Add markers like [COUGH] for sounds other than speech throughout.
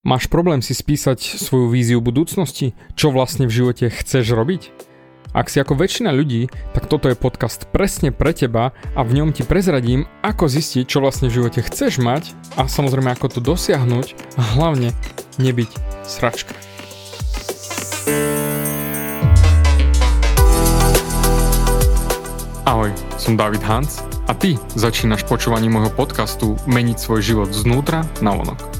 Máš problém si spísať svoju víziu budúcnosti? Čo vlastne v živote chceš robiť? Ak si ako väčšina ľudí, tak toto je podcast presne pre teba a v ňom ti prezradím, ako zistiť, čo vlastne v živote chceš mať a samozrejme ako to dosiahnuť a hlavne nebyť sračka. Ahoj, som David Hans a ty začínaš počúvanie môjho podcastu Meniť svoj život znútra na vonok.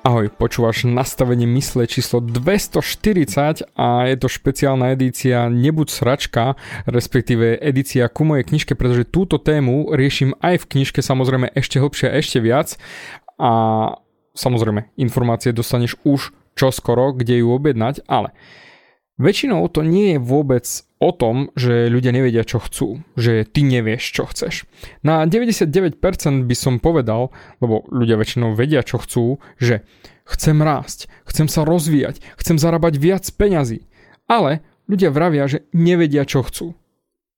Ahoj, počúvaš nastavenie mysle číslo 240 a je to špeciálna edícia Nebuď sračka, respektíve edícia ku mojej knižke, pretože túto tému riešim aj v knižke samozrejme ešte hlbšie a ešte viac. A samozrejme informácie dostaneš už čoskoro, kde ju objednať, ale väčšinou to nie je vôbec o tom, že ľudia nevedia, čo chcú, že ty nevieš, čo chceš. Na 99% by som povedal, lebo ľudia väčšinou vedia, čo chcú, že chcem rásť, chcem sa rozvíjať, chcem zarábať viac peňazí. Ale ľudia vravia, že nevedia, čo chcú.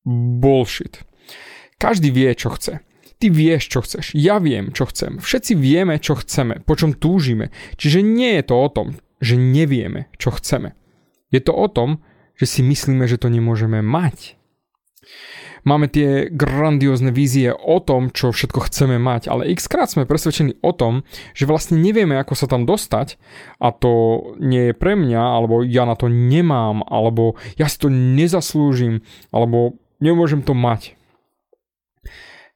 Bullshit. Každý vie, čo chce. Ty vieš, čo chceš. Ja viem, čo chcem. Všetci vieme, čo chceme, po čom túžime. Čiže nie je to o tom, že nevieme, čo chceme. Je to o tom, že si myslíme, že to nemôžeme mať. Máme tie grandiózne vízie o tom, čo všetko chceme mať, ale x krát sme presvedčení o tom, že vlastne nevieme, ako sa tam dostať a to nie je pre mňa, alebo ja na to nemám, alebo ja si to nezaslúžim, alebo nemôžem to mať.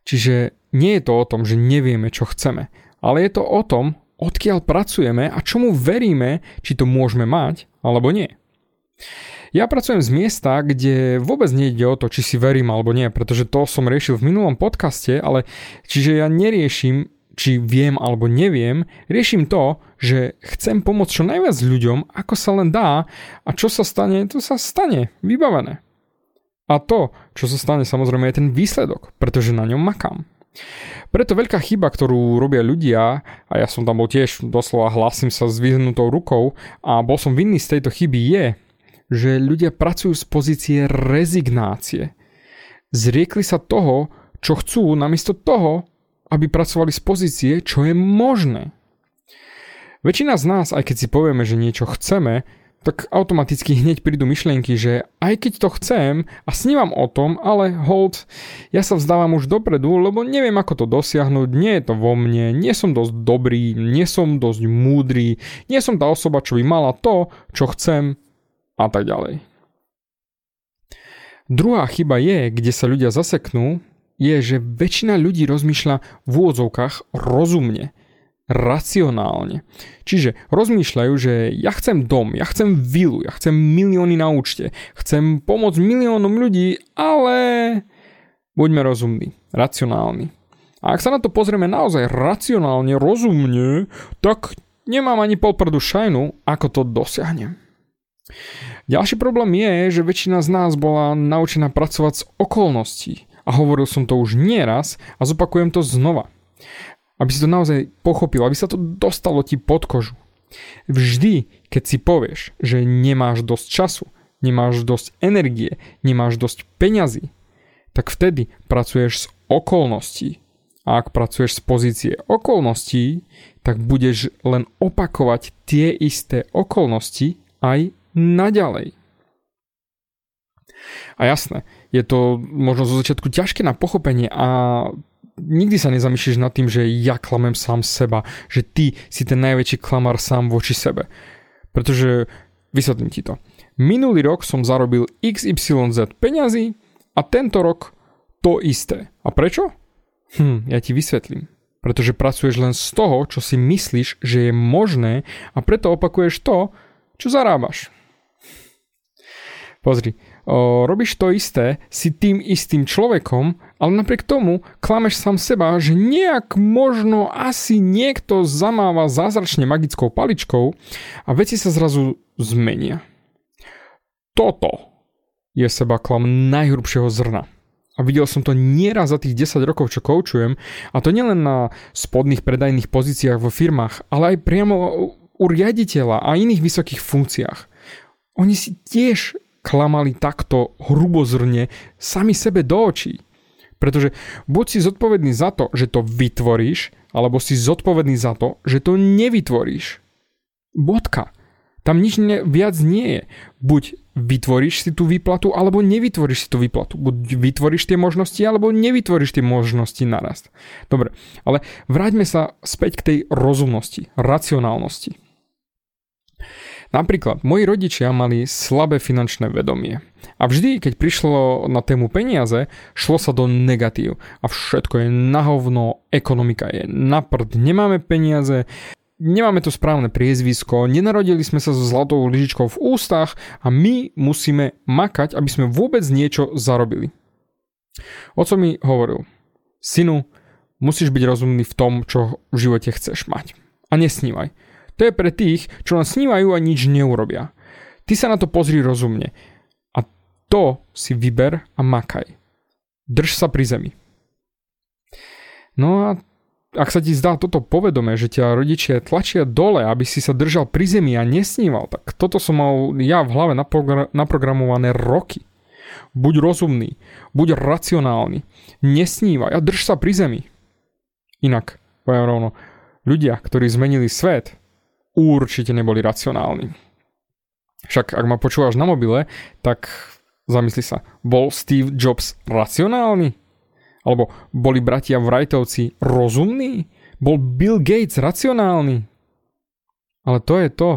Čiže nie je to o tom, že nevieme, čo chceme, ale je to o tom, odkiaľ pracujeme a čomu veríme, či to môžeme mať, alebo nie. Ja pracujem z miesta, kde vôbec nejde o to, či si verím alebo nie, pretože to som riešil v minulom podcaste, ale čiže ja neriešim, či viem alebo neviem, riešim to, že chcem pomôcť čo najviac ľuďom, ako sa len dá a čo sa stane, to sa stane, vybavené. A to, čo sa stane samozrejme je ten výsledok, pretože na ňom makám. Preto veľká chyba, ktorú robia ľudia, a ja som tam bol tiež doslova hlasím sa s vyhnutou rukou a bol som vinný z tejto chyby je, že ľudia pracujú z pozície rezignácie. Zriekli sa toho, čo chcú, namiesto toho, aby pracovali z pozície, čo je možné. Väčšina z nás, aj keď si povieme, že niečo chceme, tak automaticky hneď prídu myšlienky, že aj keď to chcem a snívam o tom, ale hold, ja sa vzdávam už dopredu, lebo neviem ako to dosiahnuť, nie je to vo mne, nie som dosť dobrý, nie som dosť múdry, nie som tá osoba, čo by mala to, čo chcem a tak ďalej. Druhá chyba je, kde sa ľudia zaseknú, je, že väčšina ľudí rozmýšľa v úvodzovkách rozumne, racionálne. Čiže rozmýšľajú, že ja chcem dom, ja chcem vilu, ja chcem milióny na účte, chcem pomôcť miliónom ľudí, ale buďme rozumní, racionálni. A ak sa na to pozrieme naozaj racionálne, rozumne, tak nemám ani pol prdu šajnu, ako to dosiahnem. Ďalší problém je, že väčšina z nás bola naučená pracovať s okolností. A hovoril som to už nieraz a zopakujem to znova. Aby si to naozaj pochopil, aby sa to dostalo ti pod kožu. Vždy, keď si povieš, že nemáš dosť času, nemáš dosť energie, nemáš dosť peňazí, tak vtedy pracuješ s okolností. A ak pracuješ z pozície okolností, tak budeš len opakovať tie isté okolnosti aj naďalej. A jasné, je to možno zo začiatku ťažké na pochopenie a nikdy sa nezamýšľaš nad tým, že ja klamem sám seba, že ty si ten najväčší klamár sám voči sebe. Pretože, vysvetlím ti to. Minulý rok som zarobil XYZ peňazí a tento rok to isté. A prečo? Hm, ja ti vysvetlím. Pretože pracuješ len z toho, čo si myslíš, že je možné a preto opakuješ to, čo zarábaš. Pozri, o, robíš to isté, si tým istým človekom, ale napriek tomu klameš sám seba, že nejak možno asi niekto zamáva zázračne magickou paličkou a veci sa zrazu zmenia. Toto je seba klam najhrubšieho zrna. A videl som to nieraz za tých 10 rokov, čo koučujem, a to nielen na spodných predajných pozíciách vo firmách, ale aj priamo u riaditeľa a iných vysokých funkciách. Oni si tiež klamali takto hrubozrne sami sebe do očí. Pretože buď si zodpovedný za to, že to vytvoríš, alebo si zodpovedný za to, že to nevytvoríš. Bodka. Tam nič ne, viac nie je. Buď vytvoríš si tú výplatu, alebo nevytvoríš si tú výplatu. Buď vytvoríš tie možnosti, alebo nevytvoríš tie možnosti narast. Dobre, ale vráťme sa späť k tej rozumnosti, racionálnosti. Napríklad, moji rodičia mali slabé finančné vedomie. A vždy, keď prišlo na tému peniaze, šlo sa do negatív. A všetko je na hovno, ekonomika je na prd, nemáme peniaze, nemáme to správne priezvisko, nenarodili sme sa so zlatou lyžičkou v ústach a my musíme makať, aby sme vôbec niečo zarobili. Oco mi hovoril, synu, musíš byť rozumný v tom, čo v živote chceš mať. A nesnívaj. To je pre tých, čo len snívajú a nič neurobia. Ty sa na to pozri rozumne. A to si vyber a makaj. Drž sa pri zemi. No a ak sa ti zdá toto povedomé, že ťa rodičia tlačia dole, aby si sa držal pri zemi a nesníval, tak toto som mal ja v hlave naprogramované roky. Buď rozumný, buď racionálny, nesnívaj a drž sa pri zemi. Inak, poviem rovno, ľudia, ktorí zmenili svet, určite neboli racionálni. Však ak ma počúvaš na mobile, tak zamysli sa, bol Steve Jobs racionálny? Alebo boli bratia Wrightovci rozumní? Bol Bill Gates racionálny? Ale to je to,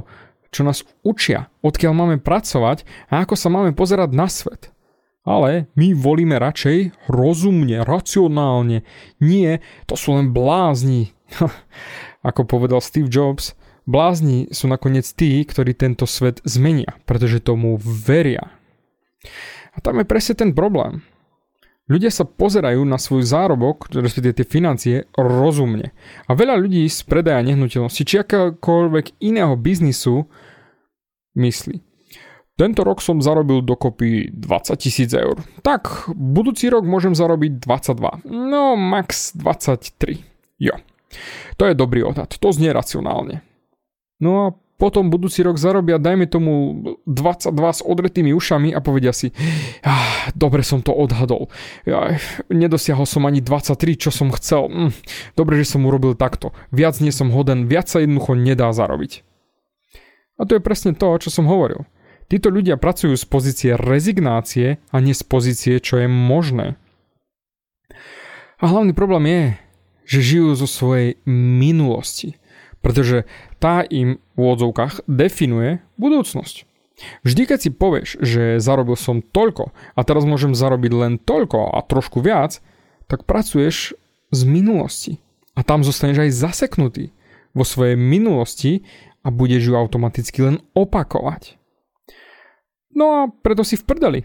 čo nás učia, odkiaľ máme pracovať a ako sa máme pozerať na svet. Ale my volíme radšej rozumne, racionálne. Nie, to sú len blázni. [LAUGHS] ako povedal Steve Jobs, blázni sú nakoniec tí, ktorí tento svet zmenia, pretože tomu veria. A tam je presne ten problém. Ľudia sa pozerajú na svoj zárobok, respektíve tie financie, rozumne. A veľa ľudí z predaja nehnuteľnosti či akéhokoľvek iného biznisu myslí. Tento rok som zarobil dokopy 20 tisíc eur. Tak, budúci rok môžem zarobiť 22. No, max 23. Jo. To je dobrý odhad, to znie racionálne. No a potom budúci rok zarobia, dajme tomu 22 s odretými ušami a povedia si, ah, dobre som to odhadol, ja, nedosiahol som ani 23, čo som chcel, hm, dobre, že som urobil takto, viac nie som hoden, viac sa jednoducho nedá zarobiť. A to je presne to, čo som hovoril. Títo ľudia pracujú z pozície rezignácie a nie z pozície, čo je možné. A hlavný problém je, že žijú zo svojej minulosti. Pretože tá im v úvodzovkách definuje budúcnosť. Vždy, keď si povieš, že zarobil som toľko a teraz môžem zarobiť len toľko a trošku viac, tak pracuješ z minulosti. A tam zostaneš aj zaseknutý vo svojej minulosti a budeš ju automaticky len opakovať. No a preto si v prdeli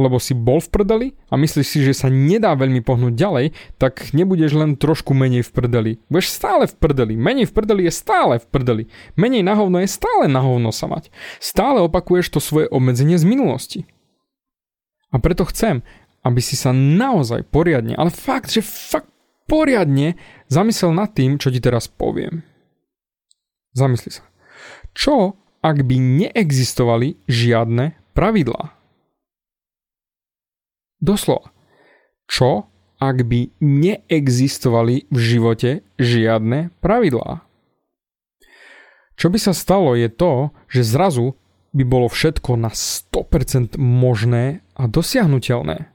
lebo si bol v prdeli a myslíš si, že sa nedá veľmi pohnúť ďalej, tak nebudeš len trošku menej v prdeli. Budeš stále v prdeli. Menej v prdeli je stále v prdeli. Menej na hovno je stále na hovno sa mať. Stále opakuješ to svoje obmedzenie z minulosti. A preto chcem, aby si sa naozaj poriadne, ale fakt, že fakt poriadne zamyslel nad tým, čo ti teraz poviem. Zamysli sa. Čo, ak by neexistovali žiadne pravidlá? Doslova. Čo, ak by neexistovali v živote žiadne pravidlá? Čo by sa stalo je to, že zrazu by bolo všetko na 100% možné a dosiahnutelné.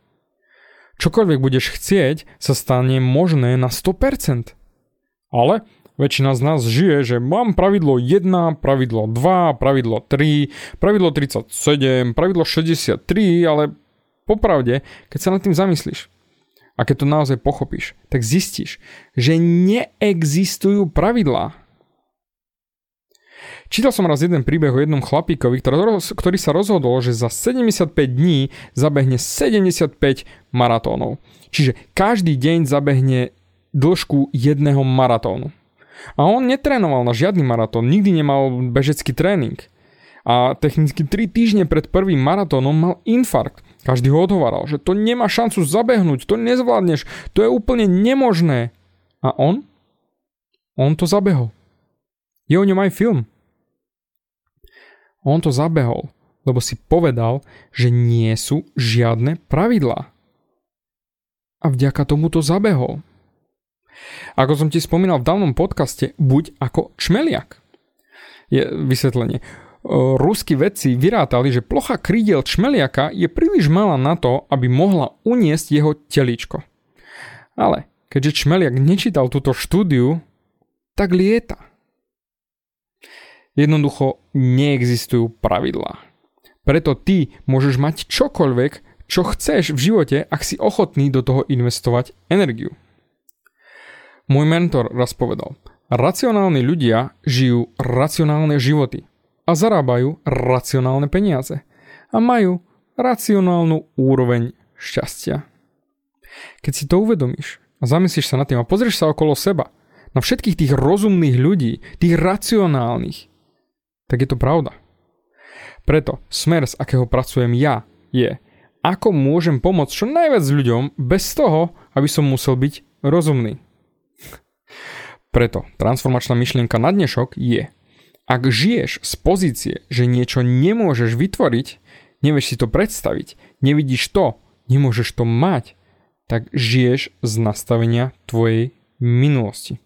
Čokoľvek budeš chcieť, sa stane možné na 100%. Ale väčšina z nás žije, že mám pravidlo 1, pravidlo 2, pravidlo 3, pravidlo 37, pravidlo 63, ale popravde, keď sa nad tým zamyslíš a keď to naozaj pochopíš, tak zistíš, že neexistujú pravidlá. Čítal som raz jeden príbeh o jednom chlapíkovi, ktorý sa rozhodol, že za 75 dní zabehne 75 maratónov. Čiže každý deň zabehne dĺžku jedného maratónu. A on netrénoval na žiadny maratón, nikdy nemal bežecký tréning. A technicky 3 týždne pred prvým maratónom mal infarkt. Každý ho odhovaral, že to nemá šancu zabehnúť, to nezvládneš, to je úplne nemožné. A on? On to zabehol. Je o ňom aj film. On to zabehol, lebo si povedal, že nie sú žiadne pravidlá. A vďaka tomu to zabehol. Ako som ti spomínal v dávnom podcaste, buď ako čmeliak. Je vysvetlenie. Ruskí vedci vyrátali, že plocha krídel čmeliaka je príliš malá na to, aby mohla uniesť jeho telíčko. Ale keďže čmeliak nečítal túto štúdiu, tak lieta. Jednoducho neexistujú pravidlá. Preto ty môžeš mať čokoľvek, čo chceš v živote, ak si ochotný do toho investovať energiu. Môj mentor raz povedal, racionálni ľudia žijú racionálne životy a zarábajú racionálne peniaze a majú racionálnu úroveň šťastia. Keď si to uvedomíš a zamyslíš sa nad tým a pozrieš sa okolo seba, na všetkých tých rozumných ľudí, tých racionálnych, tak je to pravda. Preto smer, z akého pracujem ja, je, ako môžem pomôcť čo najviac ľuďom bez toho, aby som musel byť rozumný. Preto transformačná myšlienka na dnešok je, ak žiješ z pozície, že niečo nemôžeš vytvoriť, nevieš si to predstaviť, nevidíš to, nemôžeš to mať, tak žiješ z nastavenia tvojej minulosti.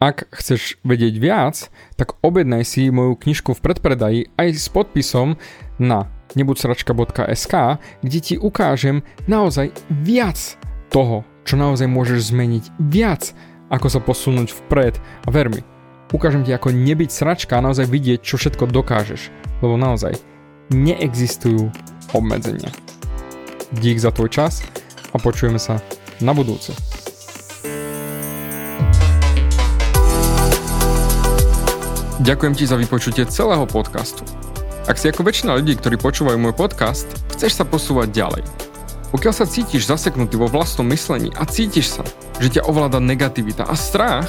Ak chceš vedieť viac, tak objednaj si moju knižku v predpredaji aj s podpisom na nebudsračka.sk, kde ti ukážem naozaj viac toho, čo naozaj môžeš zmeniť, viac ako sa posunúť vpred a ver mi, ukážem ti ako nebyť sračka a naozaj vidieť, čo všetko dokážeš, lebo naozaj neexistujú obmedzenia. Dík za tvoj čas a počujeme sa na budúce. Ďakujem ti za vypočutie celého podcastu. Ak si ako väčšina ľudí, ktorí počúvajú môj podcast, chceš sa posúvať ďalej. Pokiaľ sa cítiš zaseknutý vo vlastnom myslení a cítiš sa, že ťa ovláda negativita a strach,